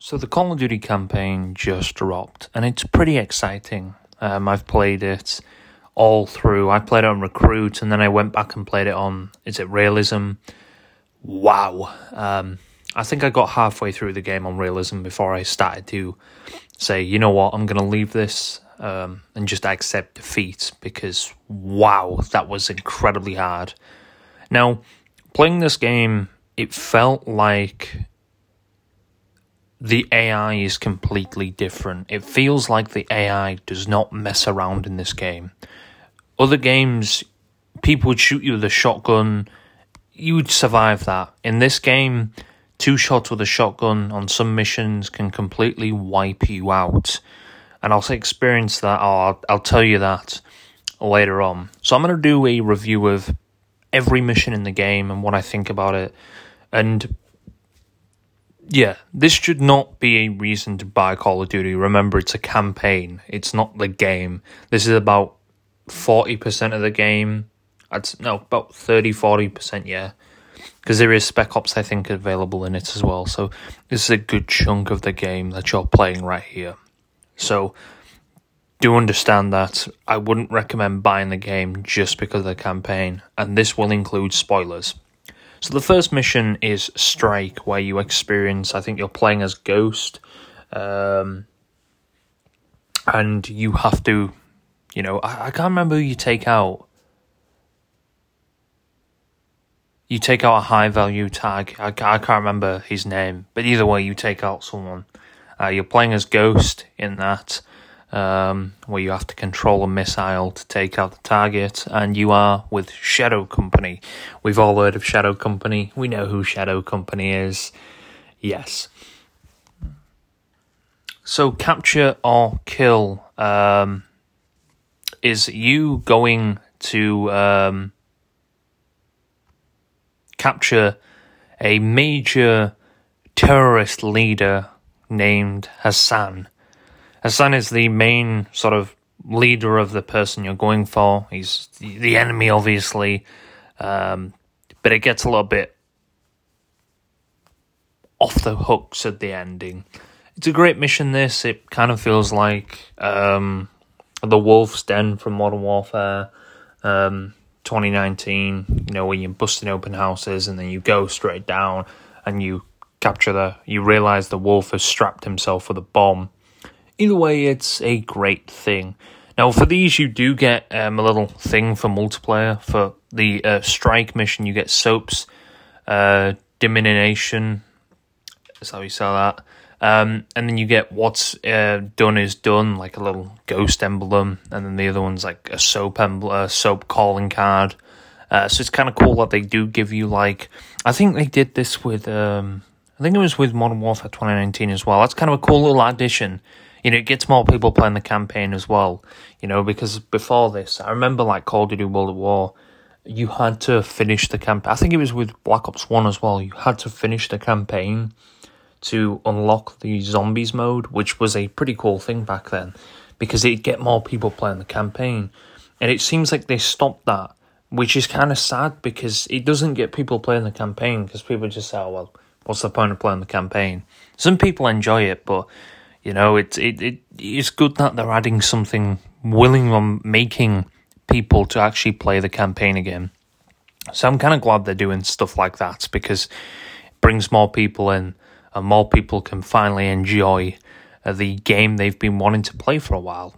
So the Call of Duty campaign just dropped, and it's pretty exciting. Um, I've played it all through. I played it on Recruit, and then I went back and played it on. Is it Realism? Wow. Um, I think I got halfway through the game on Realism before I started to say, you know what, I'm going to leave this um, and just accept defeat because wow, that was incredibly hard. Now, playing this game, it felt like the AI is completely different. It feels like the AI does not mess around in this game. Other games, people would shoot you with a shotgun, you would survive that. In this game, two shots with a shotgun on some missions can completely wipe you out. And I'll say experience that, I'll, I'll tell you that later on. So I'm going to do a review of every mission in the game and what I think about it. And yeah, this should not be a reason to buy Call of Duty. Remember, it's a campaign. It's not the game. This is about 40% of the game. I'd, no, about 30 40%, yeah. Because there is Spec Ops, I think, available in it as well. So this is a good chunk of the game that you're playing right here. So do understand that I wouldn't recommend buying the game just because of the campaign, and this will include spoilers. So the first mission is Strike, where you experience. I think you're playing as Ghost, um, and you have to, you know, I, I can't remember who you take out. You take out a high value tag. I, I can't remember his name, but either way, you take out someone. Uh, you're playing as Ghost in that um, where you have to control a missile to take out the target, and you are with Shadow Company. We've all heard of Shadow Company. We know who Shadow Company is. Yes. So, capture or kill um, is you going to um, capture a major terrorist leader named Hassan Hassan is the main sort of leader of the person you're going for. He's the enemy, obviously, um, but it gets a little bit off the hooks at the ending. It's a great mission. This it kind of feels like um, the Wolf's Den from Modern Warfare. Um, 2019, you know, when you're busting open houses and then you go straight down and you capture the, you realize the wolf has strapped himself with a bomb either way, it's a great thing. Now, for these, you do get um, a little thing for multiplayer. For the uh, strike mission, you get soaps, uh, diminution. That's how you sell that. Um, and then you get what's uh, done is done, like a little ghost emblem, and then the other one's like a soap emblem, soap calling card. Uh, so it's kind of cool that they do give you like. I think they did this with. Um, I think it was with Modern Warfare 2019 as well. That's kind of a cool little addition you know, it gets more people playing the campaign as well. You know, because before this, I remember like Call of Duty World at War, you had to finish the campaign. I think it was with Black Ops One as well. You had to finish the campaign to unlock the zombies mode, which was a pretty cool thing back then, because it'd get more people playing the campaign. And it seems like they stopped that, which is kind of sad because it doesn't get people playing the campaign because people just say, oh, well, what's the point of playing the campaign? Some people enjoy it, but you know, it's it, it it's good that they're adding something willing on making people to actually play the campaign again. So I'm kind of glad they're doing stuff like that because it brings more people in and more people can finally enjoy uh, the game they've been wanting to play for a while.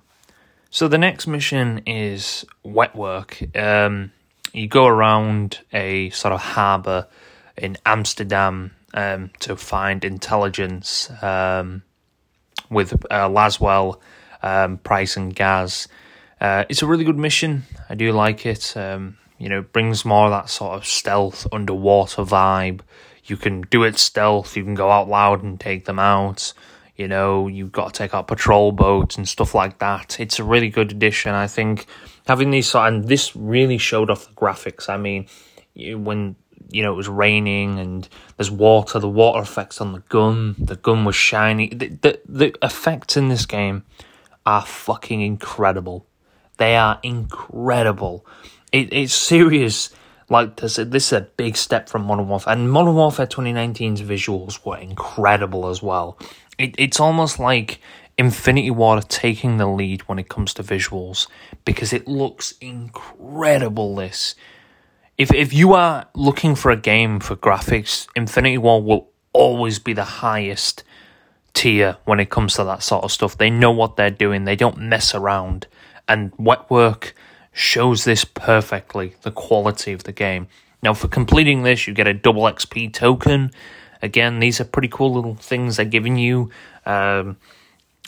So the next mission is wet work. Um, you go around a sort of harbour in Amsterdam um, to find intelligence. Um, with uh, Laswell, um, Price, and Gaz. Uh, it's a really good mission. I do like it. Um, you know, brings more of that sort of stealth underwater vibe. You can do it stealth. You can go out loud and take them out. You know, you've got to take out patrol boats and stuff like that. It's a really good addition. I think having these and this really showed off the graphics. I mean, when you know it was raining and there's water the water effects on the gun the gun was shiny. The, the, the effects in this game are fucking incredible. They are incredible. It, it's serious. Like this, this is a big step from Modern Warfare, and Modern Warfare 2019's visuals were incredible as well. It, it's almost like Infinity Ward taking the lead when it comes to visuals because it looks incredible. This, if if you are looking for a game for graphics, Infinity Ward will always be the highest tier when it comes to that sort of stuff. They know what they're doing. They don't mess around, and Wetwork shows this perfectly. The quality of the game. Now, for completing this, you get a double XP token. Again, these are pretty cool little things they're giving you. Um,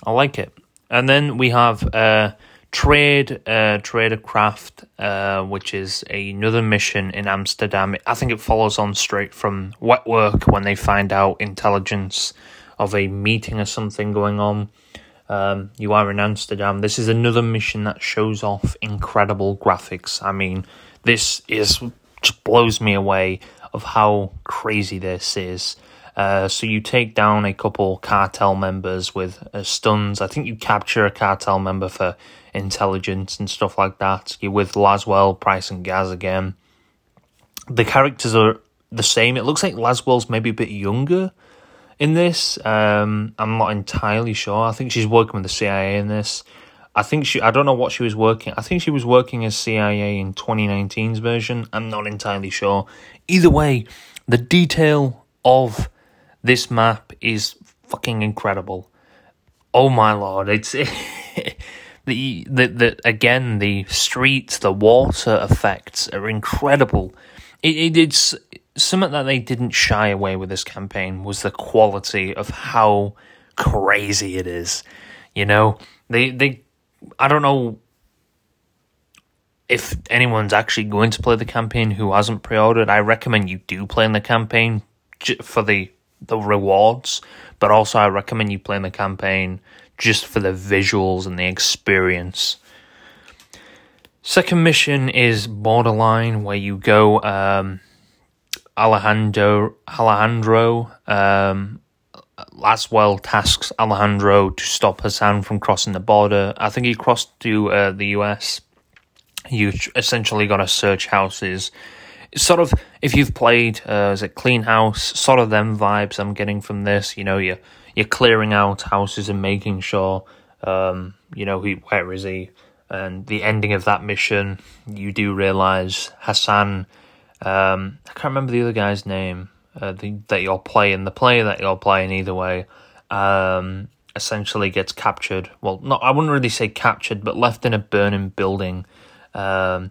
I like it. And then we have uh, Trade uh, Tradercraft, uh, which is another mission in Amsterdam. I think it follows on straight from Wet Work when they find out intelligence of a meeting or something going on. Um, you are in Amsterdam. This is another mission that shows off incredible graphics. I mean, this is just blows me away of how crazy this is. Uh, so you take down a couple cartel members with uh, stuns. I think you capture a cartel member for intelligence and stuff like that. You're with Laswell, Price, and Gaz again. The characters are the same. It looks like Laswell's maybe a bit younger in this. Um, I'm not entirely sure. I think she's working with the CIA in this. I think she. I don't know what she was working. I think she was working as CIA in 2019's version. I'm not entirely sure. Either way, the detail of this map is fucking incredible. Oh my lord! It's the, the the again the streets, the water effects are incredible. It, it, it's something that they didn't shy away with this campaign was the quality of how crazy it is. You know, they they I don't know if anyone's actually going to play the campaign who hasn't pre-ordered. I recommend you do play in the campaign for the the rewards, but also I recommend you playing the campaign just for the visuals and the experience. Second mission is Borderline, where you go um, Alejandro Alejandro um, Laswell tasks Alejandro to stop Hassan from crossing the border. I think he crossed to uh, the US. You essentially got to search houses. Sort of if you've played, uh, is it Clean House? Sort of them vibes I'm getting from this. You know, you you're clearing out houses and making sure, um, you know, he, where is he? And the ending of that mission, you do realize Hassan. Um, I can't remember the other guy's name uh, the, that you're playing. The player that you're playing, either way, um, essentially gets captured. Well, not I wouldn't really say captured, but left in a burning building. Um,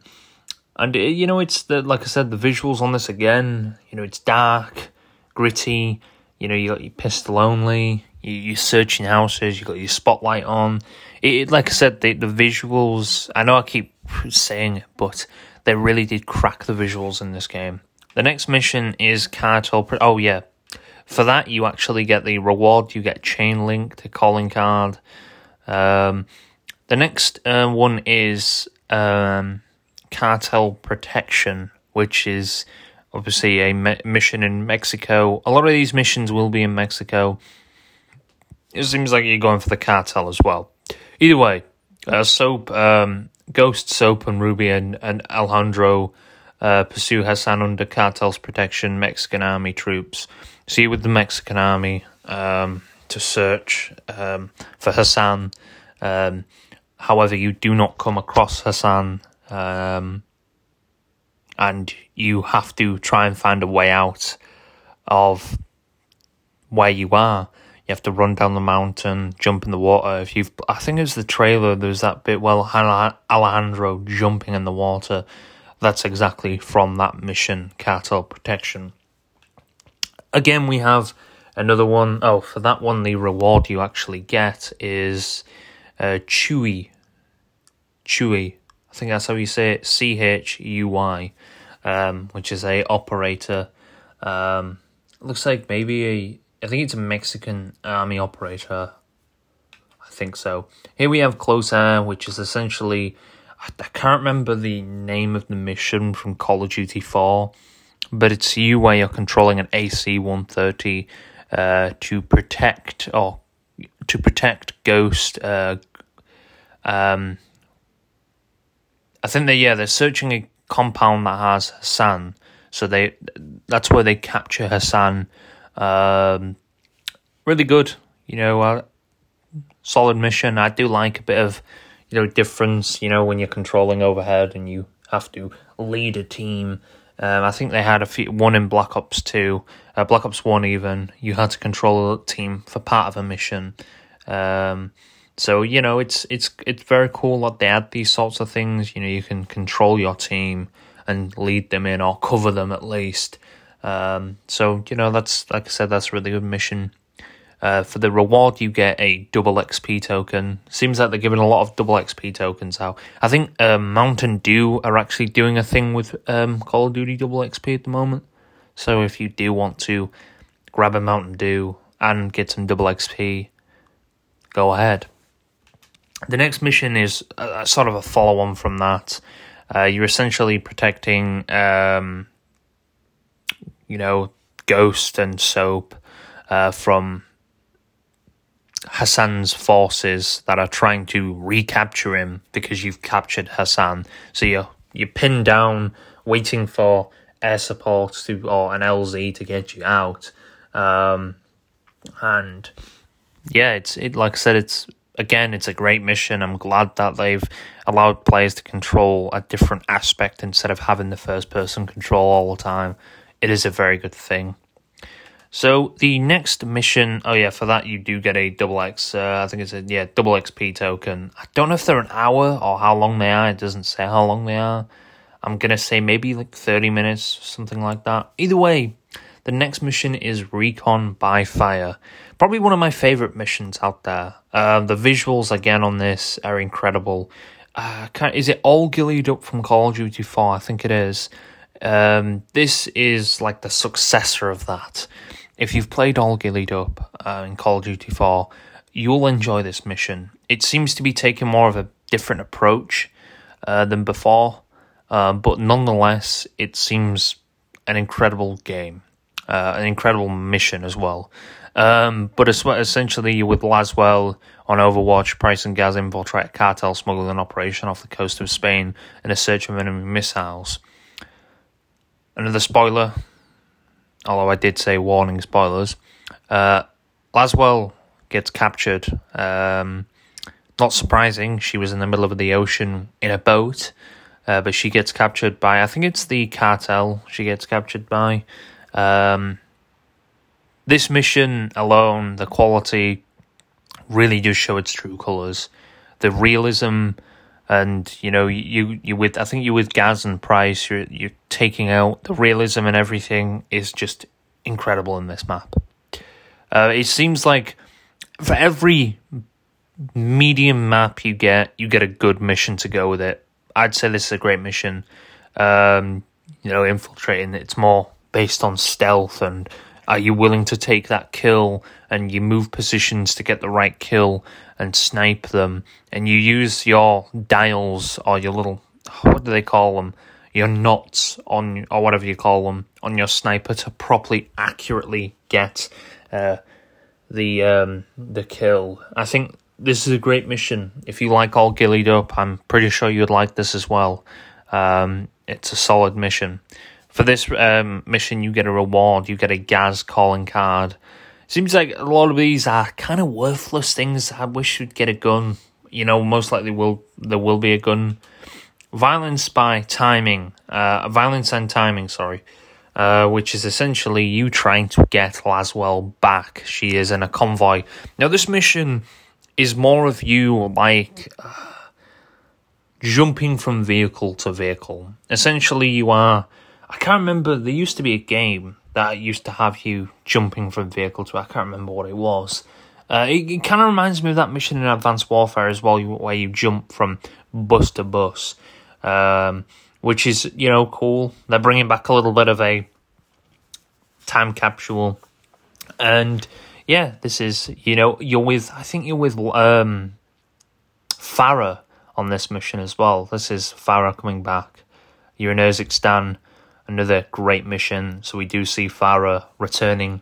and uh, you know, it's the like I said, the visuals on this again. You know, it's dark, gritty. You know, you got your pistol only. You, you're searching houses. You got your spotlight on. It, like I said, the the visuals. I know I keep saying it, but they really did crack the visuals in this game. The next mission is cartel. Oh yeah, for that you actually get the reward. You get chain link to calling card. Um, the next uh, one is um, cartel protection, which is obviously a me- mission in Mexico. A lot of these missions will be in Mexico. It seems like you're going for the cartel as well. Either way, uh, Soap, um, Ghost, Soap, and Rudy and, and Alejandro uh, pursue Hassan under cartel's protection, Mexican army troops. See with the Mexican army um, to search um, for Hassan. Um, however, you do not come across Hassan. Um, and you have to try and find a way out of where you are. You have to run down the mountain, jump in the water. If you've, I think it was the trailer. There's that bit well, Alejandro jumping in the water. That's exactly from that mission, Cartel Protection. Again, we have another one. Oh, for that one, the reward you actually get is uh, Chewy. Chewy. I think that's how you say it. C H U Y um, which is a operator. Um, looks like maybe a I think it's a Mexican army operator. I think so. Here we have Close Air, which is essentially I can't remember the name of the mission from Call of Duty Four, but it's you where you're controlling an AC one thirty uh, to protect or to protect Ghost. Uh, um, I think they yeah they're searching a compound that has Hassan. So they that's where they capture Hassan. Um, really good, you know, uh, solid mission. I do like a bit of you know difference. You know, when you're controlling overhead and you have to lead a team. Um, I think they had a few one in Black Ops Two, uh, Black Ops One. Even you had to control a team for part of a mission. Um, so you know, it's it's it's very cool that they add these sorts of things. You know, you can control your team and lead them in or cover them at least. Um, so you know, that's like I said, that's a really good mission. Uh, for the reward, you get a double XP token. Seems like they're giving a lot of double XP tokens out. I think um, Mountain Dew are actually doing a thing with um, Call of Duty double XP at the moment. So if you do want to grab a Mountain Dew and get some double XP, go ahead. The next mission is a, a sort of a follow on from that. Uh, you're essentially protecting, um, you know, Ghost and Soap uh, from Hassan's forces that are trying to recapture him because you've captured Hassan. So you're you're pinned down, waiting for air support to or an LZ to get you out. Um, and yeah, it's it like I said, it's again, it's a great mission. I'm glad that they've allowed players to control a different aspect instead of having the first person control all the time. It is a very good thing. So the next mission, oh yeah, for that you do get a double X. Uh, I think it's a yeah double XP token. I don't know if they're an hour or how long they are. It doesn't say how long they are. I'm gonna say maybe like thirty minutes, something like that. Either way, the next mission is Recon by Fire. Probably one of my favorite missions out there. Uh, the visuals again on this are incredible. Uh, is it all ghillied up from Call of Duty 4? I think it is. Um, this is like the successor of that if you've played All Ghillied Up uh, in Call of Duty 4, you'll enjoy this mission. It seems to be taking more of a different approach uh, than before, uh, but nonetheless, it seems an incredible game, uh, an incredible mission as well. Um, but essentially, with Laswell on Overwatch, Price and Gaz infiltrate a cartel smuggling operation off the coast of Spain in a search of enemy missiles. Another spoiler although I did say warning spoilers. Uh, Laswell gets captured. Um, not surprising, she was in the middle of the ocean in a boat, uh, but she gets captured by, I think it's the cartel she gets captured by. Um, this mission alone, the quality really does show its true colours. The realism and you know you you with I think you with Gaz and Price you're you're taking out the realism and everything is just incredible in this map. Uh, it seems like for every medium map you get, you get a good mission to go with it. I'd say this is a great mission. Um, you know, infiltrating. It's more based on stealth and are you willing to take that kill and you move positions to get the right kill and snipe them and you use your dials or your little what do they call them your knots on or whatever you call them on your sniper to properly accurately get uh, the um, the kill. I think this is a great mission. If you like all ghillied up, I'm pretty sure you'd like this as well. Um, it's a solid mission. For this um, mission, you get a reward. You get a Gaz calling card. Seems like a lot of these are kind of worthless things. I wish you'd get a gun. You know, most likely will there will be a gun. Violence by timing, uh, violence and timing. Sorry, uh, which is essentially you trying to get Laswell back. She is in a convoy. Now, this mission is more of you like uh, jumping from vehicle to vehicle. Essentially, you are I can't remember. There used to be a game that used to have you jumping from vehicle to. I can't remember what it was. Uh, it, it kind of reminds me of that mission in Advanced Warfare as well, where you jump from bus to bus, um, which is you know cool. They're bringing back a little bit of a time capsule, and yeah, this is you know you're with. I think you're with um, Farah on this mission as well. This is Farah coming back. You're in Urzikstan another great mission. So we do see Farah returning.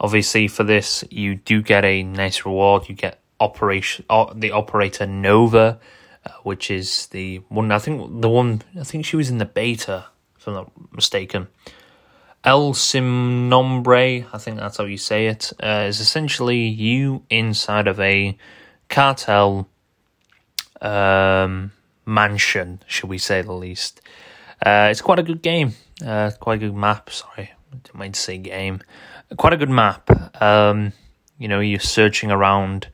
Obviously, for this, you do get a nice reward. You get operation the operator Nova, uh, which is the one. I think the one. I think she was in the beta, if I'm not mistaken. El Sin Nombre, I think that's how you say it, uh, is essentially you inside of a cartel um, mansion, should we say the least. Uh, it's quite a good game, uh, quite a good map. Sorry, I didn't mean to say game. Quite a good map. Um, you know, you're searching around.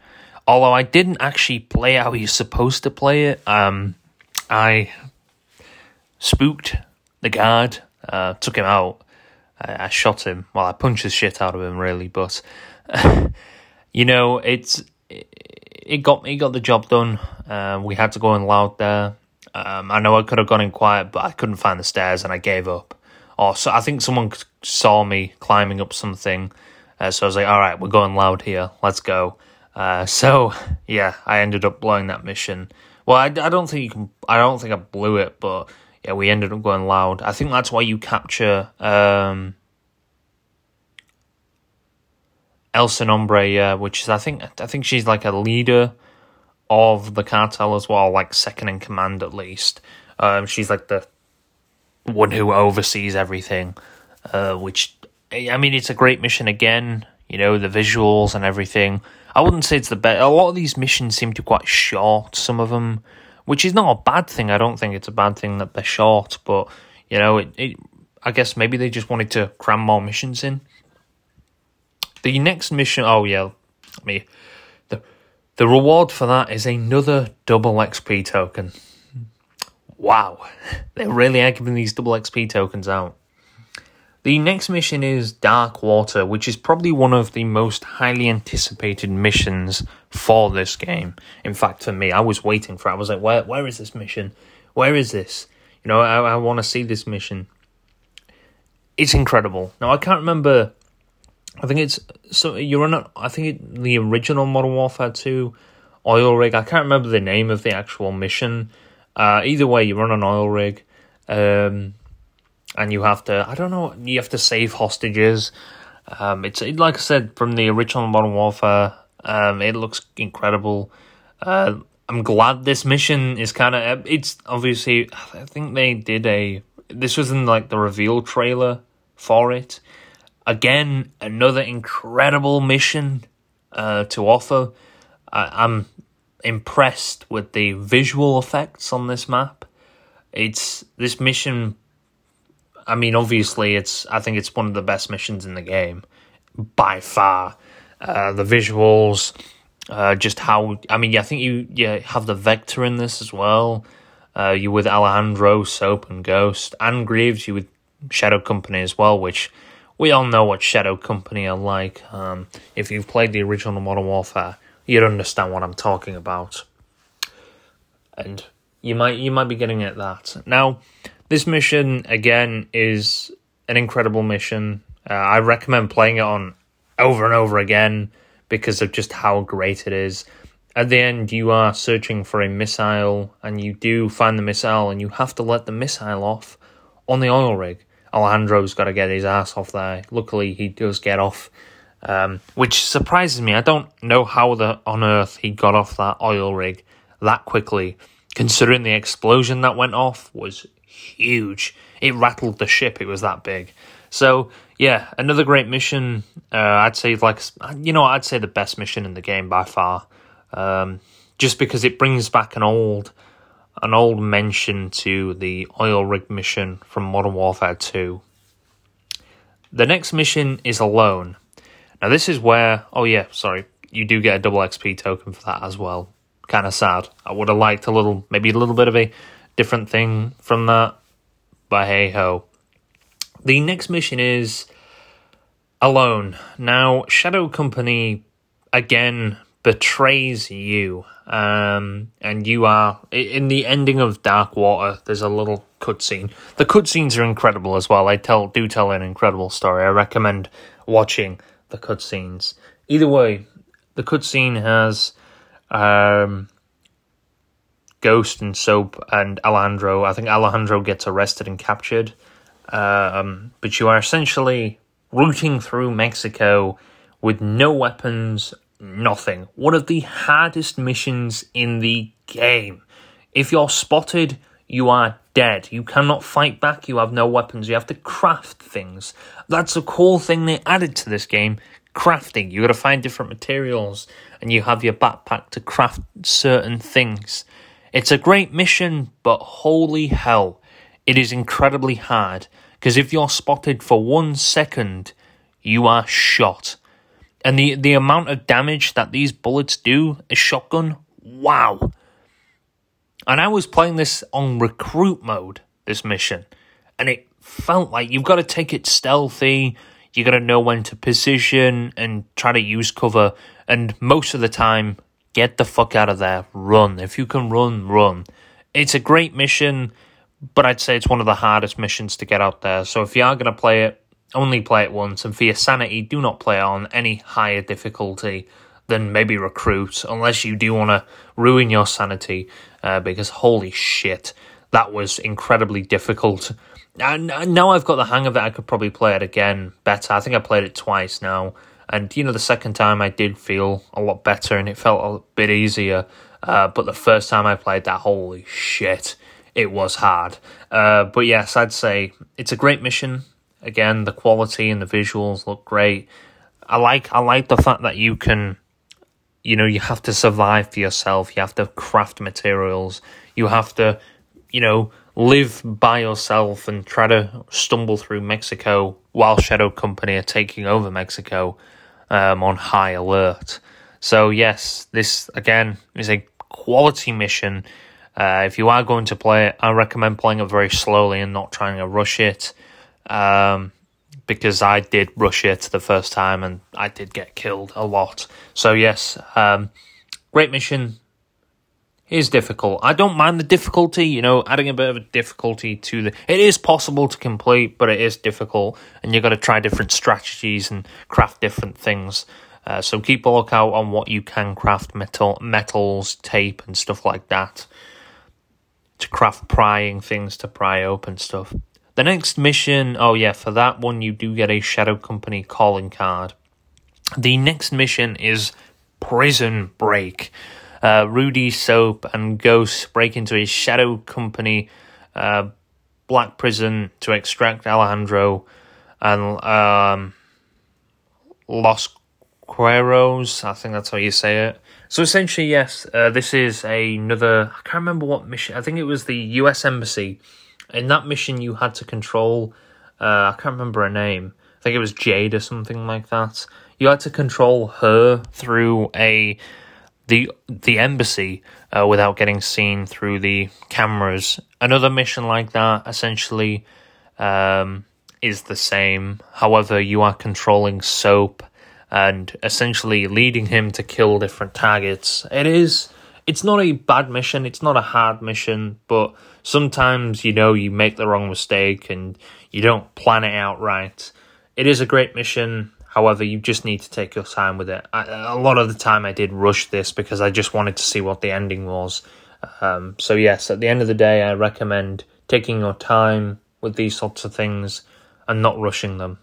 Although I didn't actually play how you're supposed to play it, um, I spooked the guard, uh, took him out I, I shot him. Well, I punched the shit out of him, really. But you know, it's it got me got the job done. Uh, we had to go in loud there. Um, I know I could have gone in quiet, but I couldn't find the stairs, and I gave up. Or so I think someone saw me climbing up something, uh, so I was like, "All right, we're going loud here. Let's go." Uh, so yeah, I ended up blowing that mission. Well, I, I don't think you can. I don't think I blew it, but yeah, we ended up going loud. I think that's why you capture um, El Sin Nombre, which is I think I think she's like a leader of the cartel as well, like second in command at least. Um, she's like the one who oversees everything, uh, which I mean, it's a great mission again. You know, the visuals and everything. I wouldn't say it's the best. A lot of these missions seem to be quite short. Some of them which is not a bad thing. I don't think it's a bad thing that they're short, but you know, it, it I guess maybe they just wanted to cram more missions in. The next mission, oh yeah, me, the reward for that is another double XP token. Wow, they're really giving these double XP tokens out. The next mission is Dark Water, which is probably one of the most highly anticipated missions for this game. In fact, for me, I was waiting for it. I was like, where, where is this mission? Where is this? You know, I, I want to see this mission. It's incredible. Now, I can't remember. I think it's so you're on. A, I think it, the original Modern Warfare Two oil rig. I can't remember the name of the actual mission. Uh, either way, you're on an oil rig. Um, and you have to I don't know you have to save hostages. Um, it's it, like I said from the original Modern Warfare. Um, it looks incredible. Uh, I'm glad this mission is kind of it's obviously I think they did a this was in like the reveal trailer for it. Again, another incredible mission uh, to offer. I, I'm impressed with the visual effects on this map. It's this mission I mean, obviously, it's I think it's one of the best missions in the game by far. Uh, the visuals, uh, just how I mean, yeah, I think you yeah have the Vector in this as well. Uh, you with Alejandro, Soap, and Ghost, and Graves. You with Shadow Company as well, which we all know what Shadow Company are like. Um, if you've played the original Modern Warfare, you'd understand what I'm talking about, and you might you might be getting at that now. This mission again is an incredible mission. Uh, I recommend playing it on over and over again because of just how great it is. At the end, you are searching for a missile, and you do find the missile, and you have to let the missile off on the oil rig. Alejandro's got to get his ass off there. Luckily, he does get off, um, which surprises me. I don't know how the, on earth he got off that oil rig that quickly, considering the explosion that went off was huge. It rattled the ship. It was that big. So yeah, another great mission. Uh, I'd say like you know I'd say the best mission in the game by far. Um, just because it brings back an old an old mention to the oil rig mission from Modern Warfare 2. The next mission is alone. Now this is where oh yeah, sorry, you do get a double XP token for that as well. Kind of sad. I would have liked a little maybe a little bit of a different thing from that. But hey ho. The next mission is Alone. Now, Shadow Company again betrays you. Um, and you are in the ending of Dark Water. There's a little cutscene. The cutscenes are incredible as well. I tell do tell an incredible story. I recommend watching the cutscenes. Either way, the cutscene has um, Ghost and Soap and Alejandro. I think Alejandro gets arrested and captured. Um, but you are essentially routing through Mexico with no weapons, nothing. One of the hardest missions in the game. If you're spotted, you are dead. You cannot fight back. You have no weapons. You have to craft things. That's a cool thing they added to this game. Crafting. You got to find different materials, and you have your backpack to craft certain things. It's a great mission, but holy hell, it is incredibly hard. Because if you're spotted for one second, you are shot. And the, the amount of damage that these bullets do, a shotgun, wow. And I was playing this on recruit mode, this mission, and it felt like you've got to take it stealthy, you got to know when to position and try to use cover, and most of the time, get the fuck out of there, run. If you can run, run. It's a great mission, but I'd say it's one of the hardest missions to get out there. So if you are going to play it, only play it once, and for your sanity, do not play on any higher difficulty than maybe recruit, unless you do want to ruin your sanity, uh, because holy shit, that was incredibly difficult. And now I've got the hang of it, I could probably play it again better. I think I played it twice now, and you know, the second time I did feel a lot better and it felt a bit easier. Uh, but the first time I played that, holy shit, it was hard. Uh, but yes, I'd say it's a great mission. Again, the quality and the visuals look great. I like I like the fact that you can you know, you have to survive for yourself. You have to craft materials. You have to, you know, live by yourself and try to stumble through Mexico while Shadow Company are taking over Mexico um, on high alert. So, yes, this again is a quality mission. Uh, if you are going to play it, I recommend playing it very slowly and not trying to rush it. Um, because I did rush it the first time and I did get killed a lot. So yes, um, great mission is difficult. I don't mind the difficulty, you know, adding a bit of a difficulty to the. It is possible to complete, but it is difficult, and you've got to try different strategies and craft different things. Uh, so keep a lookout on what you can craft metal, metals, tape, and stuff like that to craft prying things to pry open stuff. The next mission, oh yeah, for that one you do get a Shadow Company calling card. The next mission is Prison Break. Uh, Rudy, Soap, and Ghost break into a Shadow Company uh, black prison to extract Alejandro and um, Los Cueros. I think that's how you say it. So essentially, yes, uh, this is another. I can't remember what mission. I think it was the U.S. Embassy in that mission you had to control uh, I can't remember her name. I think it was Jade or something like that. You had to control her through a the the embassy uh, without getting seen through the cameras. Another mission like that essentially um, is the same. However, you are controlling Soap and essentially leading him to kill different targets. It is it's not a bad mission, it's not a hard mission, but sometimes, you know, you make the wrong mistake and you don't plan it out right. It is a great mission, however, you just need to take your time with it. I, a lot of the time, I did rush this because I just wanted to see what the ending was. Um, so, yes, at the end of the day, I recommend taking your time with these sorts of things and not rushing them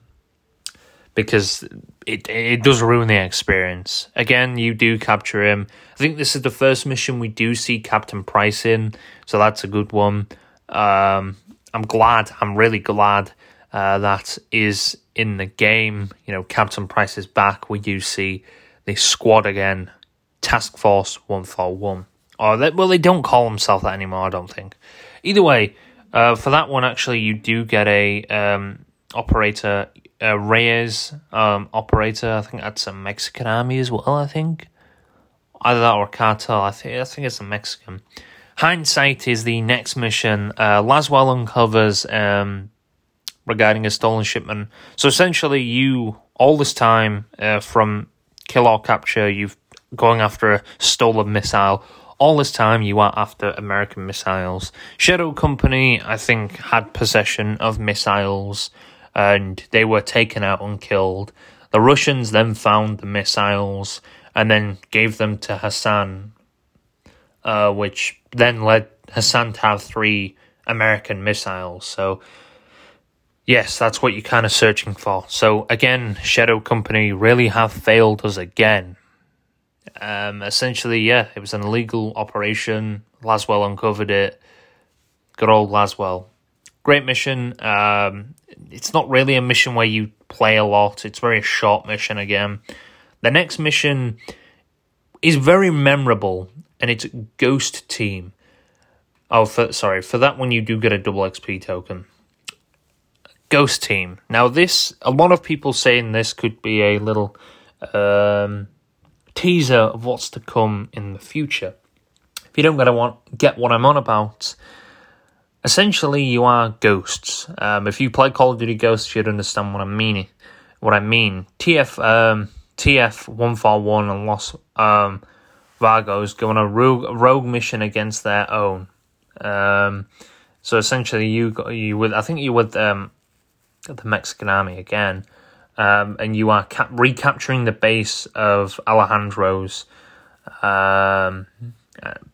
because it it does ruin the experience. Again, you do capture him. I think this is the first mission we do see Captain Price in, so that's a good one. Um, I'm glad. I'm really glad uh, that is in the game. You know, Captain Price is back. We do see the squad again. Task Force One Four One. Or they, well, they don't call themselves that anymore. I don't think. Either way, uh, for that one, actually, you do get a um, operator uh, Reyes um, operator. I think that's a Mexican army as well. I think either that or cartel. I think I think it's a Mexican. Hindsight is the next mission. Uh, Laswell uncovers um, regarding a stolen shipment. So essentially, you all this time uh, from kill or capture, you've going after a stolen missile. All this time, you are after American missiles. Shadow Company, I think, had possession of missiles and they were taken out and killed. The Russians then found the missiles and then gave them to Hassan, uh, which then led Hassan to have three American missiles. So, yes, that's what you're kind of searching for. So, again, Shadow Company really have failed us again. Um, essentially, yeah, it was an illegal operation. Laswell uncovered it. Good old Laswell. Great mission. Um, it's not really a mission where you play a lot. It's very short mission again. The next mission is very memorable, and it's Ghost Team. Oh, for, sorry. For that one, you do get a double XP token. Ghost Team. Now, this a lot of people saying this could be a little um, teaser of what's to come in the future. If you don't get want get what I'm on about, essentially you are ghosts. Um, if you play Call of Duty Ghosts, you'd understand what I mean. What I mean. TF um, TF one four one and Los um, Vagos go on a rogue, rogue mission against their own. Um, so essentially, you got you with I think you with um, the Mexican army again, um, and you are cap- recapturing the base of Alejandro's um,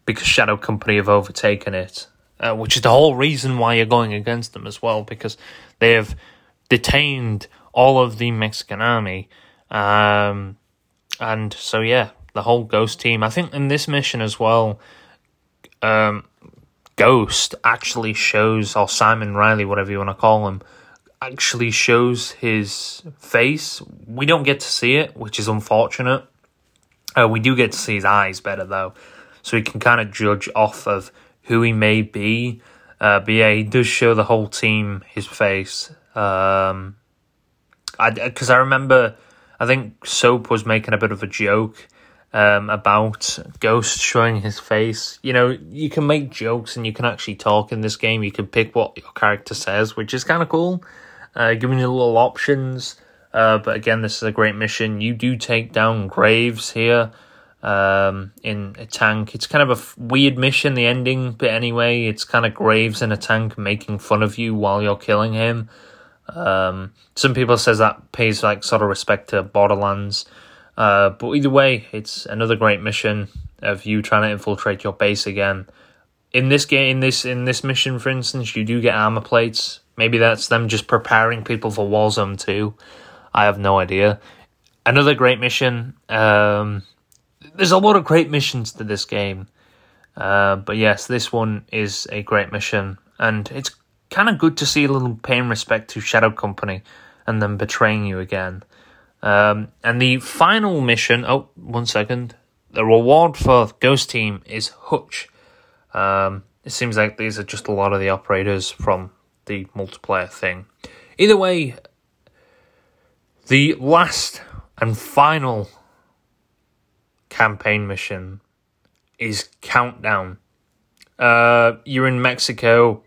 because Shadow Company have overtaken it, uh, which is the whole reason why you're going against them as well because they have detained all of the Mexican army, um, and so yeah, the whole Ghost team. I think in this mission as well. Um, Ghost actually shows, or Simon Riley, whatever you want to call him, actually shows his face. We don't get to see it, which is unfortunate. Uh, we do get to see his eyes better though, so we can kind of judge off of who he may be. Uh, but yeah, he does show the whole team his face. Um, I because I remember, I think Soap was making a bit of a joke um, about Ghost showing his face. You know, you can make jokes and you can actually talk in this game. You can pick what your character says, which is kind of cool uh, giving you little options. Uh, but again, this is a great mission. You do take down Graves here um, in a tank. It's kind of a f- weird mission, the ending, but anyway, it's kind of Graves in a tank making fun of you while you're killing him. Um, some people says that pays like sort of respect to Borderlands, uh, but either way, it's another great mission of you trying to infiltrate your base again. In this game, in this in this mission, for instance, you do get armor plates Maybe that's them just preparing people for Warzone 2. I have no idea. Another great mission. Um, there's a lot of great missions to this game. Uh, but yes, this one is a great mission. And it's kind of good to see a little paying respect to Shadow Company and them betraying you again. Um, and the final mission. Oh, one second. The reward for Ghost Team is Hutch. Um, it seems like these are just a lot of the operators from the multiplayer thing. Either way, the last and final campaign mission is Countdown. Uh, you're in Mexico,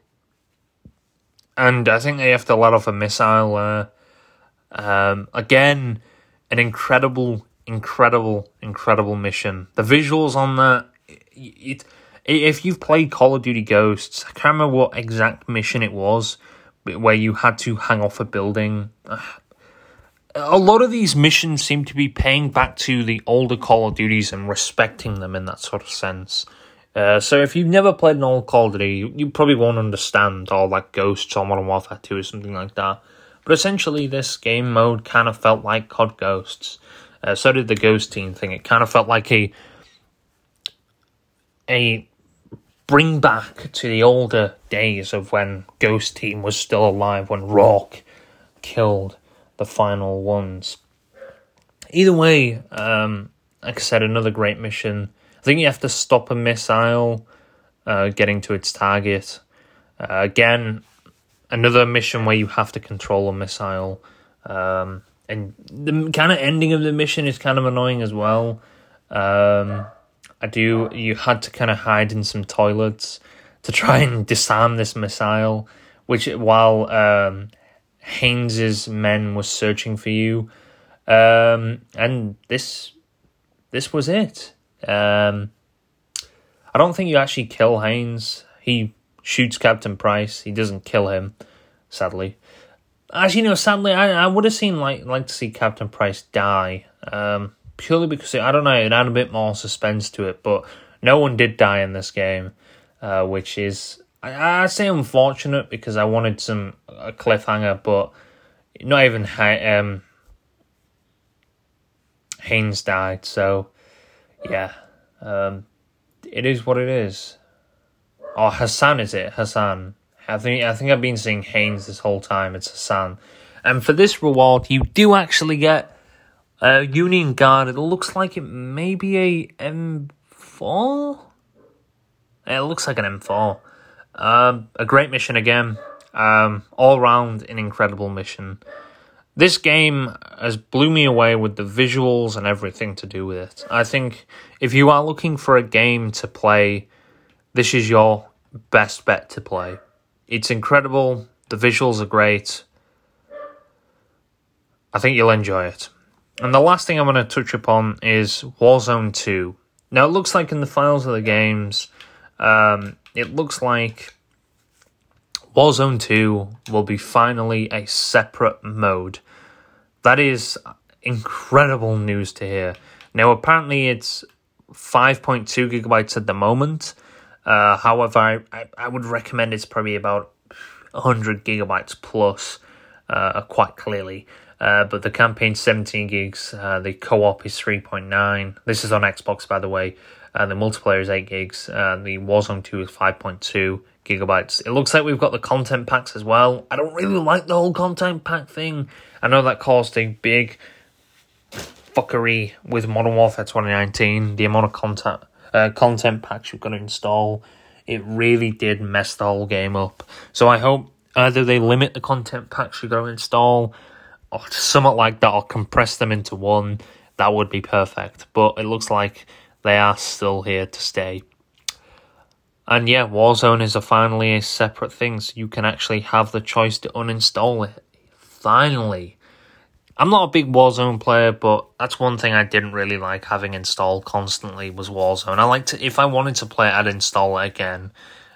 and I think they have to let off a missile. Uh, um, again, an incredible, incredible, incredible mission. The visuals on that, it, if you've played Call of Duty Ghosts, I can't remember what exact mission it was, where you had to hang off a building. A lot of these missions seem to be paying back to the older Call of Duties and respecting them in that sort of sense. Uh, so if you've never played an old Call of Duty, you, you probably won't understand all like Ghosts or Modern Warfare 2 or something like that. But essentially, this game mode kind of felt like COD Ghosts. Uh, so did the Ghost Team thing. It kind of felt like a a bring back to the older days of when Ghost Team was still alive, when Rock killed the final ones. Either way, um, like I said, another great mission. I think you have to stop a missile uh, getting to its target. Uh, again, another mission where you have to control a missile. Um, and the kind of ending of the mission is kind of annoying as well. Um, I do. You had to kind of hide in some toilets to try and disarm this missile, which while um, Haynes's men were searching for you, um, and this this was it. Um, I don't think you actually kill Haynes. He shoots Captain Price. He doesn't kill him, sadly. Actually, no. Sadly, I, I would have seen like like to see Captain Price die. Um, purely because it, I don't know, it had a bit more suspense to it. But no one did die in this game, uh, which is I, I, say unfortunate because I wanted some a cliffhanger, but not even um, Haynes died. So yeah, um, it is what it is. Oh, Hassan is it? Hassan. I think I think I've been seeing Haynes this whole time. It's Hassan. And for this reward, you do actually get a Union Guard. It looks like it may be a M4. It looks like an M4. Um, a great mission again. Um, all round an incredible mission. This game has blew me away with the visuals and everything to do with it. I think if you are looking for a game to play, this is your best bet to play. It's incredible. The visuals are great. I think you'll enjoy it. And the last thing I'm going to touch upon is Warzone 2. Now, it looks like in the files of the games, um, it looks like Warzone 2 will be finally a separate mode. That is incredible news to hear. Now, apparently, it's 5.2 gigabytes at the moment. Uh, however, I, I, would recommend it's probably about 100 gigabytes plus, uh, quite clearly. Uh, but the campaign's 17 gigs, uh, the co op is 3.9. This is on Xbox, by the way. Uh, the multiplayer is 8 gigs, and the Warzone 2 is 5.2 gigabytes. It looks like we've got the content packs as well. I don't really like the whole content pack thing. I know that caused a big fuckery with Modern Warfare 2019. The amount of content uh, content packs you've got to install, it really did mess the whole game up. So I hope either they limit the content packs you got to install, or something like that, or compress them into one. That would be perfect. But it looks like they are still here to stay. And yeah, Warzone is a finally a separate thing, so you can actually have the choice to uninstall it. Finally. I'm not a big Warzone player, but that's one thing I didn't really like having installed constantly was Warzone. I like to, if I wanted to play it, I'd install it again.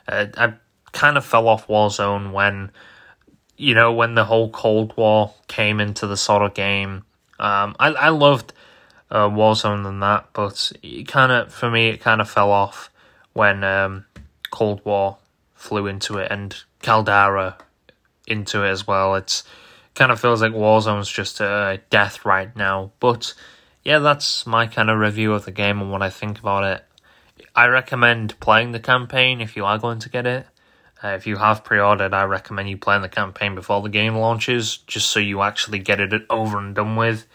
Uh, I kind of fell off Warzone when, you know, when the whole Cold War came into the sort of game. Um, I, I loved uh, Warzone than that, but it kind of for me it kind of fell off when um, Cold War flew into it and Caldera into it as well. It's kind of feels like Warzone's just a death right now, but yeah, that's my kind of review of the game and what I think about it. I recommend playing the campaign if you are going to get it. Uh, if you have pre-ordered, I recommend you playing the campaign before the game launches, just so you actually get it over and done with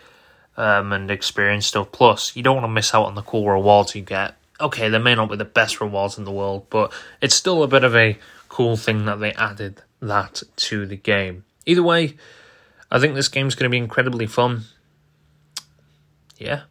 um, and experience stuff. Plus, you don't want to miss out on the cool rewards you get. Okay, they may not be the best rewards in the world, but it's still a bit of a cool thing that they added that to the game. Either way, I think this game's going to be incredibly fun. Yeah.